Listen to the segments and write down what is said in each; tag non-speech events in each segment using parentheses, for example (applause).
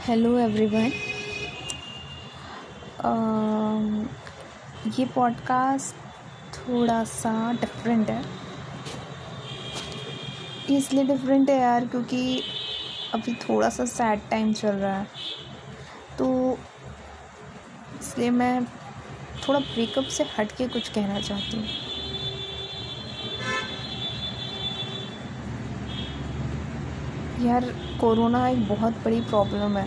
Hello everyone ये podcast थोड़ा सा डिफरेंट है। इसलिए डिफरेंट है यार, क्योंकि अभी थोड़ा सा सैड टाइम चल रहा है। तो इसलिए मैं थोड़ा ब्रेकअप से हट के कुछ कहना चाहती हूँ। यार कोरोना एक बहुत बड़ी प्रॉब्लम है।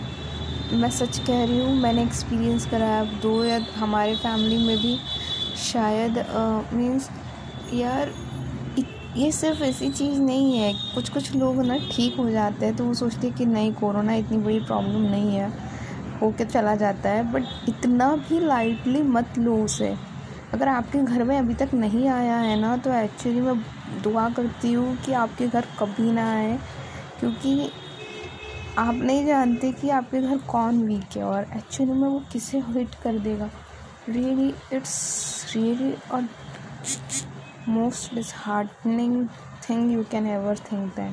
मैं सच कह रही हूँ, मैंने एक्सपीरियंस करा है दो या हमारे फैमिली में भी। शायद मीन्स यार ये सिर्फ़ ऐसी चीज़ नहीं है। कुछ कुछ लोग ना ठीक हो जाते हैं तो वो सोचते हैं कि नहीं, कोरोना इतनी बड़ी प्रॉब्लम नहीं है। होके चला जाता है बट इतना भी लाइटली मत लो उसे। अगर आपके घर में अभी तक नहीं आया है ना तो एक्चुअली मैं दुआ करती हूँ कि आपके घर कभी ना आए, क्योंकि आप नहीं जानते कि आपके घर कौन वीक है और एक्चुअली में वो किसे हिट कर देगा। रियली इट्स रियली और most disheartening thing you can ever think that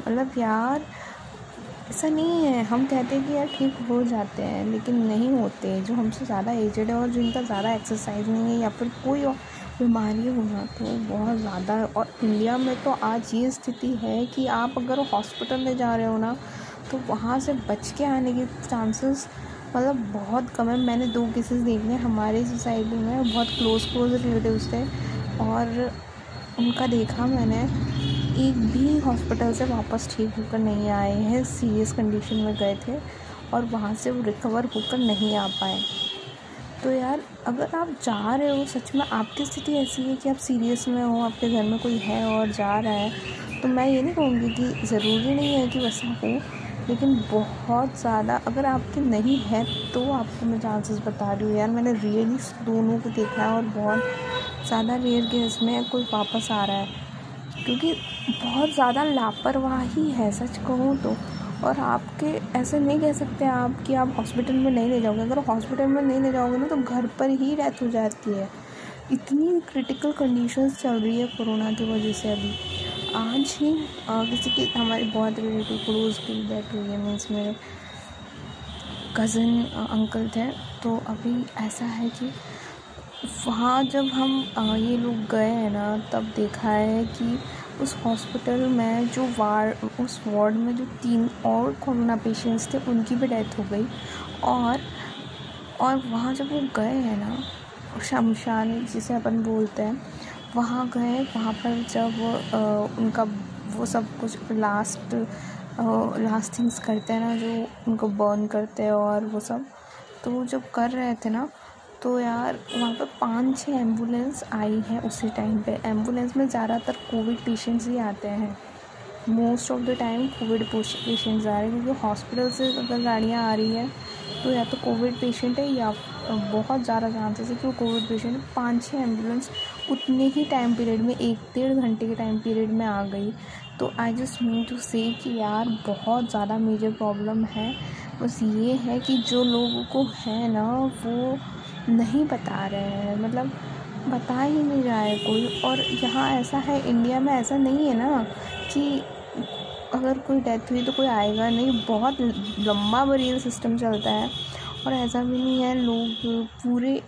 मतलब यार, ऐसा नहीं है। हम कहते हैं कि यार ठीक हो जाते हैं, लेकिन नहीं होते। जो हमसे ज़्यादा एजड है और जिनका ज़्यादा एक्सरसाइज नहीं है या फिर कोई और बीमारी होना तो बहुत ज़्यादा है। और इंडिया में तो आज ये स्थिति है कि आप अगर हॉस्पिटल में जा रहे हो ना तो वहाँ से बच के आने के चांसेस मतलब बहुत कम है। मैंने दो केसेस देखे हमारे सोसाइटी में, बहुत क्लोज क्लोज रिलेटिव्स थे और उनका देखा मैंने, एक भी हॉस्पिटल से वापस ठीक होकर नहीं आए हैं, सीरियस कंडीशन में गए थे और वहाँ से वो रिकवर होकर नहीं आ पाए। तो यार, अगर आप जा रहे हो, सच में आपकी स्थिति ऐसी है कि आप सीरियस में हो, आपके घर में कोई है और जा रहा है तो मैं ये नहीं कहूँगी कि ज़रूरी नहीं है कि वैसा हो, लेकिन बहुत ज़्यादा अगर आपके नहीं है तो आपको मैं चांसेस बता रही हूँ। यार, मैंने रियली दोनों को देखा है और बहुत ज़्यादा रेयर केस में कोई वापस आ रहा है, क्योंकि बहुत ज़्यादा लापरवाही है, सच कहूँ तो। और आपके, ऐसे नहीं कह सकते आप कि आप हॉस्पिटल में नहीं ले जाओगे। अगर हॉस्पिटल में नहीं ले जाओगे ना तो घर पर ही डेथ हो जाती है। इतनी क्रिटिकल कंडीशंस चल रही है कोरोना की वजह से अभी। आज ही किसी की, हमारे बहुत रिलेटिव क्लोज की डेथ हुई है। मीन्स मेरे कज़न अंकल थे। तो अभी ऐसा है कि वहाँ जब हम ये लोग गए हैं ना, तब देखा है कि उस हॉस्पिटल में जो वार उस वार्ड में जो तीन और कोरोना पेशेंट्स थे उनकी भी डेथ हो गई। और और वहाँ जब वो गए हैं ना शमशान जिसे अपन बोलते हैं वहाँ गए वहाँ पर जब आ, उनका वो सब कुछ लास्ट लास्ट थिंग्स करते हैं ना जो उनको बर्न करते हैं और वो सब तो वो जब कर रहे थे ना तो यार, वहाँ पर पाँच छः एंबुलेंस आई है उसी टाइम पे। एंबुलेंस में ज़्यादातर कोविड पेशेंट्स ही आते हैं। Most of the time covid patients आ रहे हैं, क्योंकि हॉस्पिटल से अगर गाड़ियाँ आ रही है तो या तो कोविड पेशेंट है या बहुत ज़्यादा चांसेस है कि वो कोविड पेशेंट पाँच छः एंबुलेंस उतने ही टाइम पीरियड में, एक डेढ़ घंटे के टाइम पीरियड में आ गई। तो आई जस्ट मीन टू से कि यार, बहुत ज़्यादा मेजर प्रॉब्लम है। बस ये है कि जो लोगों को है ना, वो नहीं बता रहे हैं मतलब बता ही नहीं रहा है कोई। और यहाँ ऐसा है इंडिया में ऐसा नहीं है ना कि अगर कोई डेथ हुई तो कोई आएगा नहीं। बहुत लंबा बरियल सिस्टम चलता है और ऐसा भी नहीं है, लोग पूरे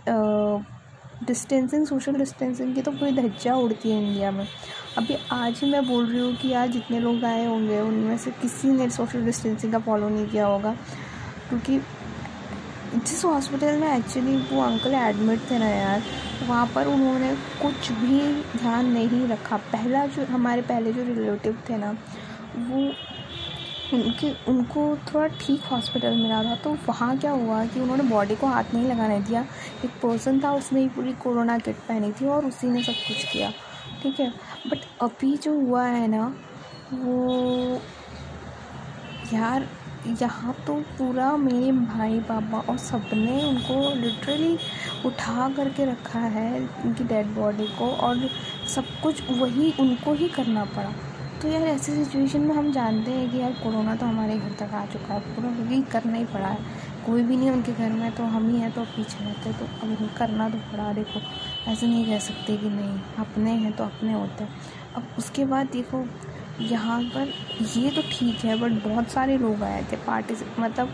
डिस्टेंसिंग सोशल डिस्टेंसिंग की तो पूरी धज्जा उड़ती है इंडिया में। अभी आज ही मैं बोल रही हूँ कि आज जितने लोग आए होंगे, उनमें से किसी ने सोशल डिस्टेंसिंग का फॉलो नहीं किया होगा, क्योंकि जिस हॉस्पिटल में एक्चुअली वो अंकल एडमिट थे ना यार, वहाँ पर उन्होंने कुछ भी ध्यान नहीं रखा। पहला जो, हमारे पहले जो रिलेटिव थे ना, वो उनके, उनको थोड़ा ठीक हॉस्पिटल मिला था। तो वहाँ क्या हुआ कि उन्होंने बॉडी को हाथ नहीं लगाने दिया। एक पर्सन था, उसने ही पूरी कोरोना किट पहनी थी और उसी ने सब कुछ किया। ठीक है? बट अभी जो हुआ है ना, वो यार यहाँ तो पूरा मेरे भाई पापा और सबने उनको लिटरली उठा करके रखा है उनकी डेड बॉडी को और सब कुछ वही उनको ही करना पड़ा। तो यार ऐसी सिचुएशन में हम जानते हैं कि यार कोरोना तो हमारे घर तक आ चुका है, पूरा वही करना ही पड़ा है। कोई भी नहीं उनके घर में तो हम ही हैं तो पीछे रहते तो अब करना तो पड़ा। देखो, ऐसे नहीं कह सकते कि नहीं, अपने हैं तो अपने होते हैं। अब उसके बाद देखो यहाँ पर ये तो ठीक है बट बहुत सारे लोग आए थे पार्टी मतलब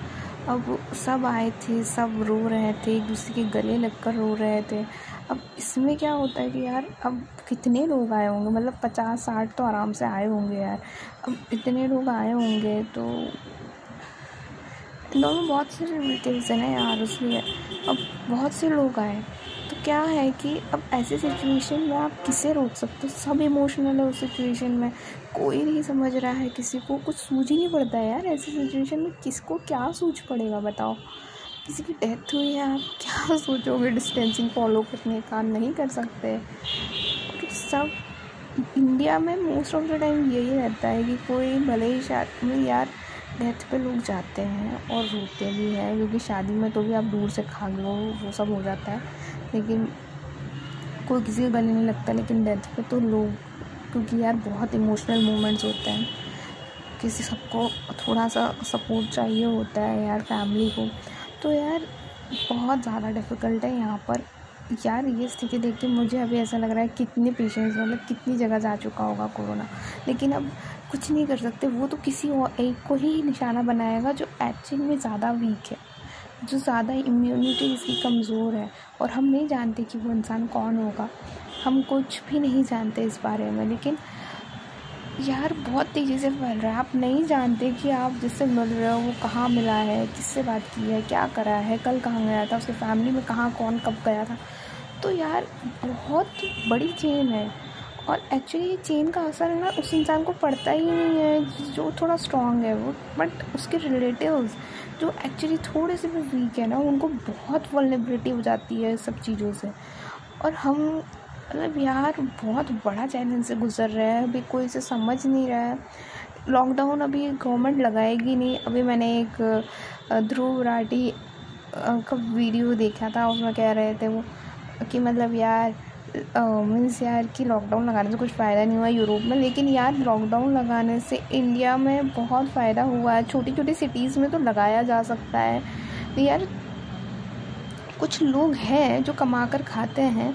अब सब आए थे, सब रो रहे थे, एक दूसरे के गले लगकर रो रहे थे। अब इसमें क्या होता है कि यार, अब कितने लोग आए होंगे? मतलब पचास साठ तो आराम से आए होंगे यार। अब इतने लोग आए होंगे तो दोनों बहुत से रिलेटिव्स हैं ना यार उसलिए अब बहुत से लोग आए। क्या है कि अब ऐसे सिचुएशन में आप किसे रोक सकते हो? सब इमोशनल है उस सिचुएशन में। कोई नहीं समझ रहा है किसी को। कुछ सूझ ही नहीं पड़ता यार ऐसी सिचुएशन में किसको क्या सूझ पड़ेगा, बताओ। किसी की डेथ हुई है, आप क्या (laughs) सोचोगे? डिस्टेंसिंग फॉलो करने का नहीं कर सकते। और सब इंडिया में मोस्ट ऑफ़ द टाइम यही रहता है कि कोई भले ही शादी यार डेथ पे लोग जाते हैं और रोते भी हैं, क्योंकि शादी में तो भी आप दूर से खा लो, वो सब हो जाता है। लेकिन कोई किसी के गले नहीं लगता, लेकिन डेथ पे तो लोग, क्योंकि यार बहुत इमोशनल मोमेंट्स होते हैं। किसी सबको थोड़ा सा सपोर्ट चाहिए होता है यार फैमिली को। तो यार बहुत ज़्यादा डिफ़िकल्ट है यहाँ पर। यार ये स्थिति देख के मुझे अभी ऐसा लग रहा है कितने पेशेंट्स मतलब कितनी जगह जा चुका होगा कोरोना। लेकिन अब कुछ नहीं कर सकते। वो तो किसी और, एक को ही निशाना बनाएगा जो एक्चुअल में ज़्यादा वीक है, जो ज़्यादा इम्यूनिटी जिसकी कमज़ोर है। और हम नहीं जानते कि वो इंसान कौन होगा। हम कुछ भी नहीं जानते इस बारे में, लेकिन यार बहुत तेज़ी से फैल रहा है। आप नहीं जानते कि आप जिससे मिल रहे हो, वो कहाँ मिला है, किससे बात की है, क्या करा है, कल कहाँ गया था, उसके फैमिली में कहाँ, कौन कब गया था। तो यार बहुत बड़ी चेन है। और एक्चुअली ये चेन का असर है ना, उस इंसान को पड़ता ही नहीं है, जो थोड़ा स्ट्रॉन्ग है वो बट उसके रिलेटिव्स जो एक्चुअली थोड़े से भी वीक है ना, उनको बहुत वलनेबिलिटी हो जाती है सब चीज़ों से। और हम मतलब यार, बहुत बड़ा चैलेंज से गुजर रहे हैं, अभी कोई से समझ नहीं रहा है। लॉकडाउन अभी गवर्नमेंट लगाएगी नहीं, अभी मैंने एक ध्रुव राठी का वीडियो देखा था, उसमें कह रहे थे वो कि मतलब यार मीन्स यार कि लॉकडाउन लगाने से कुछ फ़ायदा नहीं हुआ यूरोप में, लेकिन यार लॉकडाउन लगाने से इंडिया में बहुत फ़ायदा हुआ है। छोटी छोटी सिटीज़ में तो लगाया जा सकता है। तो यार, कुछ लोग हैं जो कमा कर खाते हैं।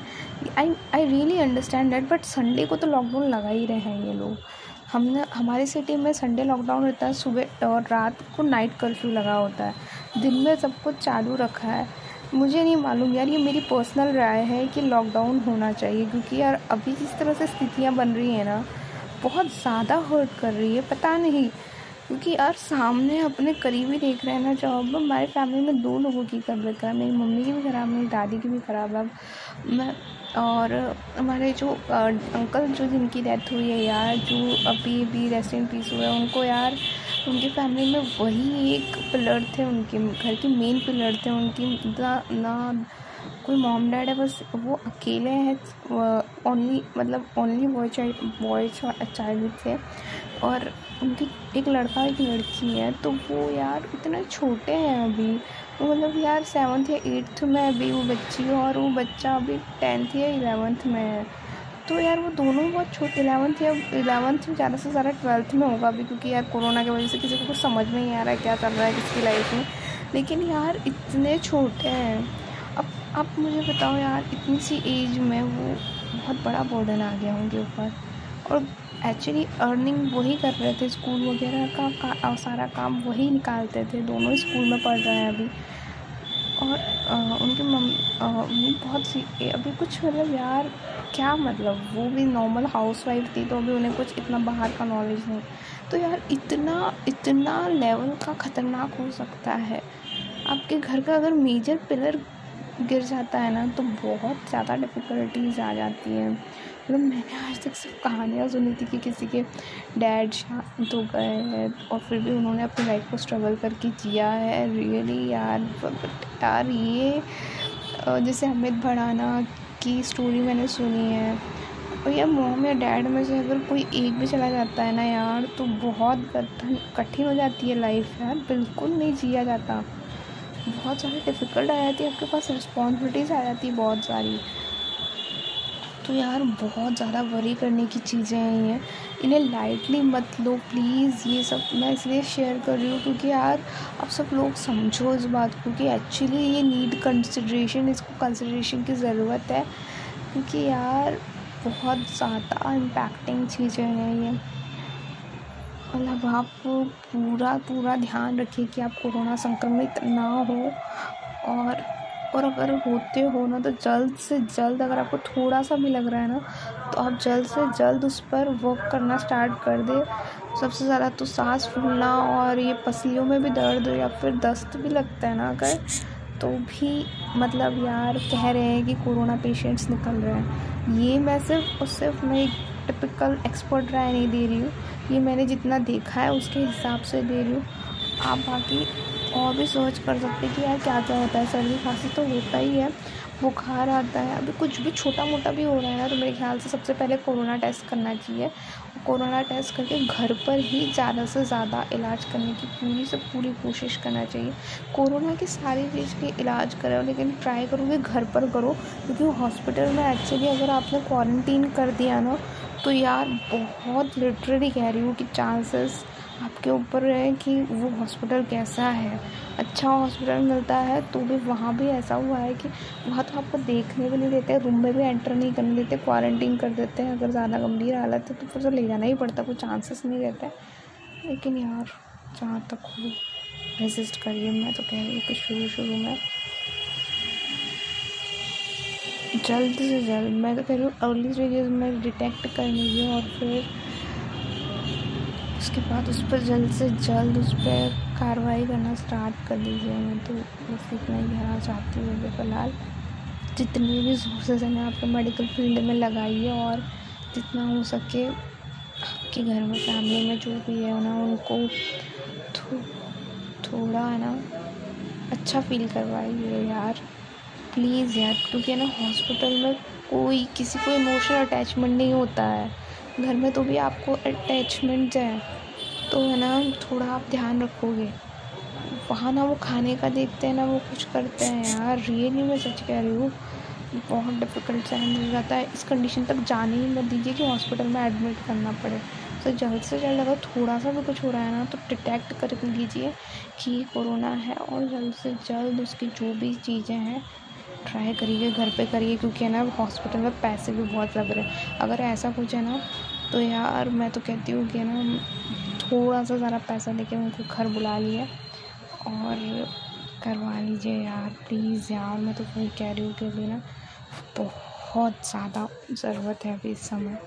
I I really understand that but Sunday को तो लॉकडाउन लगा ही रहे हैं ये लोग। हमने, हमारी सिटी में संडे लॉकडाउन रहता है, सुबह और रात को नाइट कर्फ्यू लगा होता है। दिन में सब कुछ चालू रखा है। मुझे नहीं मालूम यार, ये मेरी पर्सनल राय है कि लॉकडाउन होना चाहिए, क्योंकि यार अभी जिस तरह से स्थितियाँ बन रही हैं ना, बहुत ज़्यादा हर्ट कर रही है, पता नहीं। क्योंकि यार सामने अपने करीबी देख रहे हैं ना, जॉब हमारे फैमिली में दो लोगों की तबीयत खराब, मेरी मम्मी की भी ख़राब, मेरी दादी की भी ख़राब, अब मैं और हमारे जो अंकल जो जिनकी डेथ हुई है यार, जो अभी अभी रेस्ट इन पीस हुए उनको यार उनकी फैमिली में वही एक पिलर थे उनके, घर के मेन पिलर थे उनकी। ना ना, कोई मॉम डैड है, बस वो अकेले हैं ओनली मतलब only boy child boy child थे। और उनकी एक लड़का, एक लड़की है तो वो यार इतने छोटे हैं अभी। वो मतलब यार सेवन्थ या एट्थ में अभी वो बच्ची है और वो बच्चा अभी टेंथ या इलेवेंथ में है। तो यार वो दोनों बहुत छोटे इलेवंथ या इलेवंथ में ज़्यादा से ज़्यादा ट्वेल्थ में होगा अभी क्योंकि यार कोरोना की वजह से किसी को कुछ समझ में नहीं आ रहा है क्या चल रहा है किसकी लाइफ में। लेकिन यार इतने छोटे हैं। अब आप मुझे बताओ यार इतनी सी एज में वो बहुत बड़ा बर्डन आ गया उनके ऊपर। और एक्चुअली अर्निंग वही कर रहे थे स्कूल वगैरह का, का सारा काम वही निकालते थे। दोनों स्कूल में पढ़ रहे हैं अभी। और आ, उनकी मम्मी बहुत सी अभी कुछ मतलब यार क्या मतलब? वो भी नॉर्मल हाउस वाइफ थी तो अभी उन्हें कुछ इतना बाहर का नॉलेज नहीं। तो यार, इतना इतना लेवल का ख़तरनाक हो सकता है। आपके घर का अगर मेजर पिलर गिर जाता है ना तो बहुत ज़्यादा डिफ़िकल्टीज आ जाती हैं। मतलब मैंने आज तक सिर्फ़ कहानियाँ सुनी थी कि किसी के डैड शांत हो गए हैं, और फिर भी उन्होंने अपनी लाइफ को स्ट्रगल करके जिया है। रियली यार बट यार ये जैसे अमित भड़ाना की स्टोरी मैंने सुनी है। और यार मोम या डैड में से अगर कोई एक भी चला जाता है ना यार तो बहुत कठिन हो जाती है लाइफ यार। बिल्कुल नहीं जिया जाता। बहुत सारी डिफ़िकल्ट आ जाती है, आपके पास रिस्पॉन्सिबिलिटीज़ आ जाती है बहुत सारी। तो यार, बहुत ज़्यादा वरी करने की चीज़ें हैं ये। इन्हें लाइटली मत लो प्लीज़ ये सब मैं इसलिए शेयर कर रही हूँ क्योंकि यार अब सब लोग समझो इस बात को कि एक्चुअली ये नीड कंसिड्रेशन इसको कंसिड्रेशन की ज़रूरत है। क्योंकि यार बहुत ज़्यादा इम्पैक्टिंग चीज़ें हैं ये। मतलब आप पूरा पूरा ध्यान रखिए कि आप कोरोना संक्रमित ना हो और और अगर होते हो ना तो जल्द से जल्द अगर आपको थोड़ा सा भी लग रहा है ना तो आप जल्द से जल्द उस पर वर्क करना स्टार्ट कर दे। सबसे ज़्यादा तो सांस फूलना और ये पसलियों में भी दर्द हो या फिर दस्त भी लगता है ना अगर तो भी मतलब यार कह रहे हैं कि कोरोना पेशेंट्स निकल रहे हैं। ये मैं सिर्फ़ और सिर्फ़ मैं एक टिपिकल एक्सपर्ट राय नहीं दे रही हूँ। ये मैंने जितना देखा है उसके हिसाब से दे रही हूँ। आप बाकी और भी सोच कर सकते हैं कि यार क्या क्या होता है। सर्दी खांसी तो होता ही है। बुखार आता है। अभी कुछ भी छोटा मोटा भी हो रहा है तो मेरे ख्याल से सबसे पहले कोरोना टेस्ट करना चाहिए। कोरोना टेस्ट करके घर पर ही ज़्यादा से ज़्यादा इलाज करने की पूरी से पूरी कोशिश करना चाहिए। कोरोना की सारी चीज़ के इलाज करो, लेकिन ट्राई करोगे घर पर करो। क्योंकि हॉस्पिटल में एक्चुअली अगर आपने क्वारंटीन कर दिया ना तो यार बहुत लिटरली कह रही हूँ कि चांसेस आपके ऊपर है कि वो हॉस्पिटल कैसा है? अच्छा हॉस्पिटल मिलता है तो भी वहाँ भी ऐसा हुआ है कि वहाँ तो आपको देखने भी नहीं देते रूम में भी एंटर नहीं करने देते क्वारंटीन कर देते हैं, अगर ज़्यादा गंभीर हालत है तो फिर तो ले जाना ही पड़ता, कोई चांसेस नहीं रहते लेकिन यार, जहाँ तक हो रेजिस्ट करिए, मैं तो कह रही हूँ कि शुरू शुरू में। जल्द से जल्द, मैं तो कह रही हूँ अर्ली स्टेजेस में डिटेक्ट कर लीजिए और फिर उसके बाद उस पर जल्द से जल्द उस पर कार्रवाई करना स्टार्ट कर दीजिए। मैं तो बस इतना ही कहना चाहती हूँ अभी फ़िलहाल। जितनी भी रिसोर्सेज हैं आपके मेडिकल फ़ील्ड में लगाइए और जितना हो सके आपके घर में फैमिली में जो भी है ना उनको थो, थोड़ा है ना अच्छा फील करवाइए यार। प्लीज़ यार क्योंकि है ना हॉस्पिटल में कोई किसी को इमोशनल अटैचमेंट नहीं होता है। घर में तो भी आपको अटैचमेंट है। तो है ना, थोड़ा आप ध्यान रखोगे। वहाँ ना वो खाने का देखते हैं ना वो कुछ करते हैं यार। रियली मैं सच कह रही हूँ, बहुत डिफ़िकल्ट सहन हो जाता है। इस कंडीशन तक जाने ही मत दीजिए कि हॉस्पिटल में एडमिट करना पड़े। तो जल्द से जल्द अगर थोड़ा सा भी कुछ हो रहा है ना तो डिटेक्ट कर लीजिए कि कोरोना है और जल्द से जल्द उसकी जो भी चीज़ें हैं ट्राई करिए, घर पे करिए। क्योंकि है ना हॉस्पिटल में पैसे भी बहुत लग रहे हैं। अगर ऐसा कुछ है ना तो यार मैं तो कहती हूँ कि ना थोड़ा सा ज़रा पैसा लेके उनको घर बुला लिया। और करवा लीजिए यार, प्लीज़ यार, मैं तो वही कह रही हूँ कि अभी ना बहुत ज़्यादा ज़रूरत है अभी इस समय।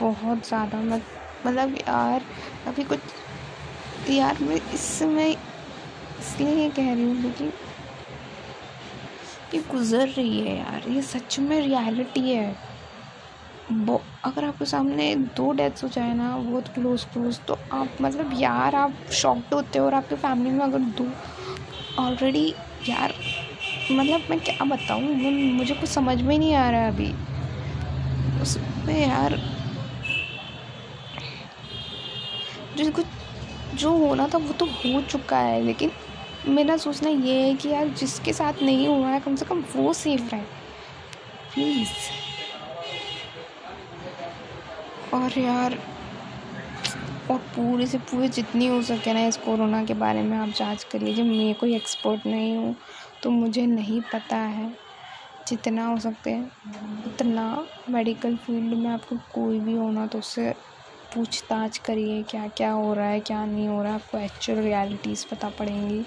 बहुत ज़्यादा, मत मतलब यार, अभी कुछ, यार मैं इस समय इसलिए कह रही हूँ क्योंकि ये गुज़र रही है यार, ये सच में रियलिटी है। अगर आपके सामने दो डेथ्स हो जाए ना बहुत क्लोज क्लोज तो आप मतलब यार, आप शॉक्ड होते हो और आपके फैमिली में अगर दो ऑलरेडी यार मतलब मैं क्या बताऊँ मुझे कुछ समझ में नहीं आ रहा है अभी। उसमें यार जो कुछ, जो होना था वो तो हो चुका है, लेकिन मेरा सोचना ये है कि यार, जिसके साथ नहीं हुआ है, कम से कम वो सेफ़ रहे। प्लीज़ और यार, और पूरे से पूरे जितनी हो सके ना इस कोरोना के बारे में आप जाँच कर लीजिए मैं कोई एक्सपर्ट नहीं हूँ तो मुझे नहीं पता है जितना हो सकते हैं। उतना मेडिकल फ़ील्ड में आपको कोई भी होना तो उससे पूछताछ करिए क्या क्या हो रहा है, क्या नहीं हो रहा। है आपको एक्चुअल रियलिटीज़ पता पड़ेंगी।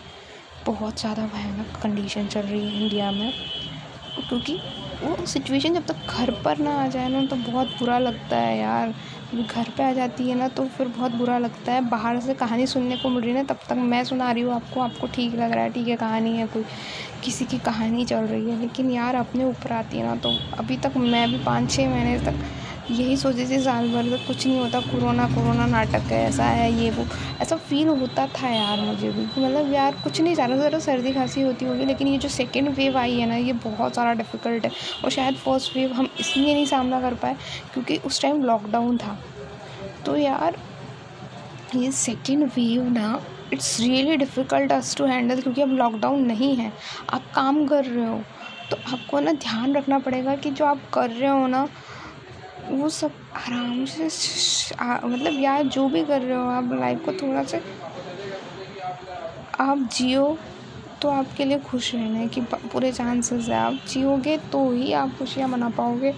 बहुत ज़्यादा भयानक कंडीशन चल रही है इंडिया में। क्योंकि वो सिचुएशन जब तक घर पर ना आ जाए ना तो बहुत बुरा लगता है यार। घर पे आ जाती है ना तो फिर बहुत बुरा लगता है। बाहर से कहानी सुनने को मिल रही है ना, तब तक मैं सुना रही हूँ आपको आपको ठीक लग रहा है, ठीक है, कहानी है कोई। किसी की कहानी चल रही है, लेकिन यार अपने ऊपर आती है ना तो अभी तक मैं भी पाँच छः महीने तक यही सोचती थी साल भर में कुछ नहीं होता, कोरोना कोरोना नाटक है, ऐसा है, ये वो। ऐसा फील होता था यार मुझे भी मतलब यार कुछ नहीं ज़्यादा से ज़्यादा सर्दी खांसी होती होगी, लेकिन ये जो सेकेंड वेव आई है ना, ये बहुत ज़्यादा डिफ़िकल्ट है। और शायद फ़र्स्ट वेव हम इसलिए नहीं सामना कर पाए क्योंकि उस टाइम लॉकडाउन था। तो यार, ये सेकेंड वेव ना it's really difficult us to handle क्योंकि अब लॉकडाउन नहीं है। आप काम कर रहे हो तो आपको ना ध्यान रखना पड़ेगा कि जो आप कर रहे हो ना वो सब आराम से मतलब यार जो भी कर रहे हो आप लाइफ को थोड़ा सा, आप जियो तो आपके लिए खुश रहना है कि पूरे चांसेस है। आप जियोगे तो ही आप खुशियाँ मना पाओगे।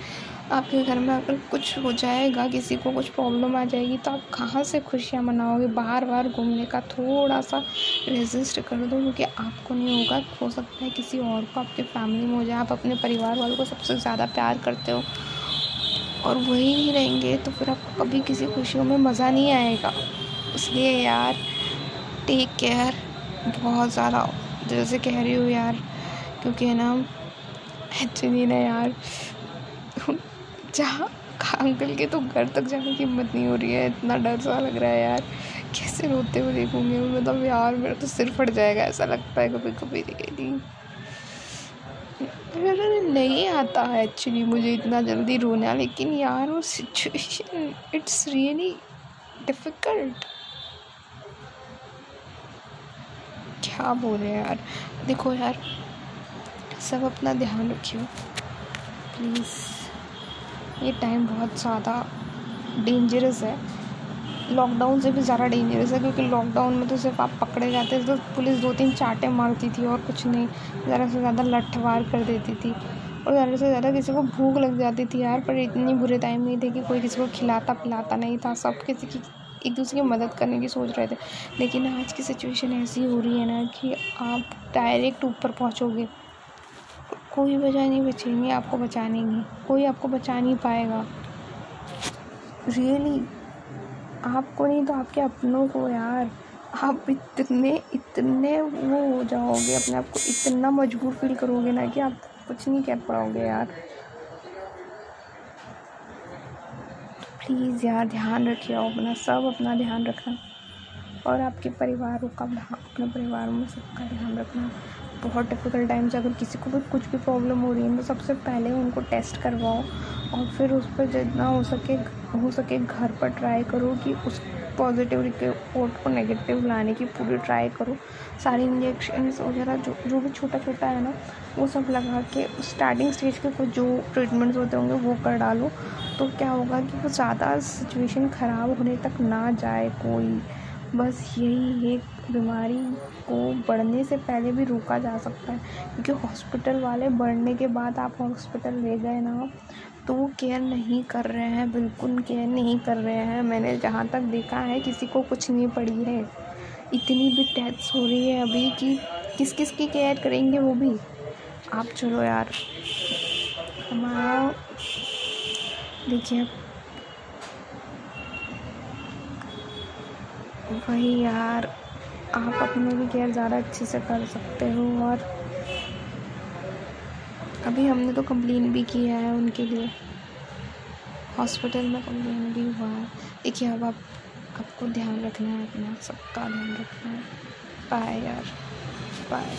आपके घर में अगर कुछ हो जाएगा, किसी को कुछ प्रॉब्लम आ जाएगी तो आप कहाँ से खुशियाँ मनाओगे? बार बार घूमने का थोड़ा सा रेजिस्ट कर दो, क्योंकि आपको नहीं होगा। हो सकता है किसी और को आपके फैमिली में हो जाए। आप अपने परिवार वालों को सबसे ज़्यादा प्यार करते हो। और वही नहीं रहेंगे तो फिर आपको कभी किसी खुशियों में मज़ा नहीं आएगा। इसलिए यार टेक केयर बहुत ज़्यादा। जैसे कह रही हूँ यार, क्योंकि है ना एक्चुअली ना यार, जहाँ अंकल के तो घर तक जाने की हिम्मत नहीं हो रही है। इतना डर सा लग रहा है यार, कैसे रोते हुए देखूँगी मतलब यार, मेरा तो सिर फट जाएगा, ऐसा लगता है कभी कभी देखी नहीं आता है एक्चुअली मुझे इतना जल्दी रोना, लेकिन यार वो सिचुएशन इट्स रियली डिफ़िकल्ट क्या बोल यार? देखो यार, सब अपना ध्यान रखियो। प्लीज़ ये टाइम बहुत ज़्यादा डेंजरस है। लॉकडाउन से भी ज़्यादा डेंजरस है, क्योंकि लॉकडाउन में तो सिर्फ़ आप पकड़े जाते थे तो पुलिस दो तीन चाटे मारती थी और कुछ नहीं। ज़्यादा से ज़्यादा लठवार कर देती थी और ज़्यादा से ज़्यादा किसी को भूख लग जाती थी यार, पर इतनी बुरे टाइम नहीं थे कि कोई किसी को खिलाता पिलाता नहीं था। सब किसी की एक दूसरे की मदद करने की सोच रहे थे। लेकिन आज की सिचुएशन ऐसी हो रही है ना कि आप डायरेक्ट ऊपर पहुँचोगे। कोई वजह नहीं बचेंगी आपको बचाने की कोई आपको बचा नहीं पाएगा। रियली आपको नहीं तो आपके अपनों को यार। आप इतने इतने वो हो जाओगे, अपने आप को इतना मजबूर फील करोगे ना कि आप कुछ नहीं कर पाओगे यार। प्लीज़ यार, ध्यान रखिए अपना, सब अपना ध्यान रखना। और आपके परिवारों का अपने परिवार में सबका ध्यान रखना। बहुत डिफ़िकल्ट टाइम से अगर किसी को भी कुछ भी प्रॉब्लम हो रही है तो सबसे पहले उनको टेस्ट करवाओ। और फिर उस पर जितना हो सके हो सके, घर पर ट्राई करो कि उस पॉजिटिव रिपोर्ट को नेगेटिव लाने की पूरी ट्राई करो। सारे इंजेक्शन वगैरह जो जो भी छोटा छोटा है ना, वो सब लगा के स्टार्टिंग स्टेज के कुछ जो ट्रीटमेंट्स होते होंगे वो कर डालो। तो क्या होगा कि वो ज़्यादा सिचुएशन ख़राब होने तक ना जाए कोई। बस यही एक बीमारी को बढ़ने से पहले भी रोका जा सकता है। क्योंकि हॉस्पिटल वाले बढ़ने के बाद आप हॉस्पिटल ले गए ना तो वो केयर नहीं कर रहे हैं, बिल्कुल केयर नहीं कर रहे हैं। मैंने जहाँ तक देखा है, किसी को कुछ नहीं पड़ी है। इतनी भी डेथ्स हो रही है अभी कि किस किस की केयर करेंगे वो भी। आप चलो यार। हमारा देखिए वही यार, आप अपने भी केयर ज़्यादा अच्छे से कर सकते हो और अभी हमने तो कंप्लेन भी किया है उनके लिए। हॉस्पिटल में कंप्लेन भी हुआ है। देखिए, अब आप, आपको ध्यान रखना है अपना, सबका ध्यान रखना है। बाय यार। बाय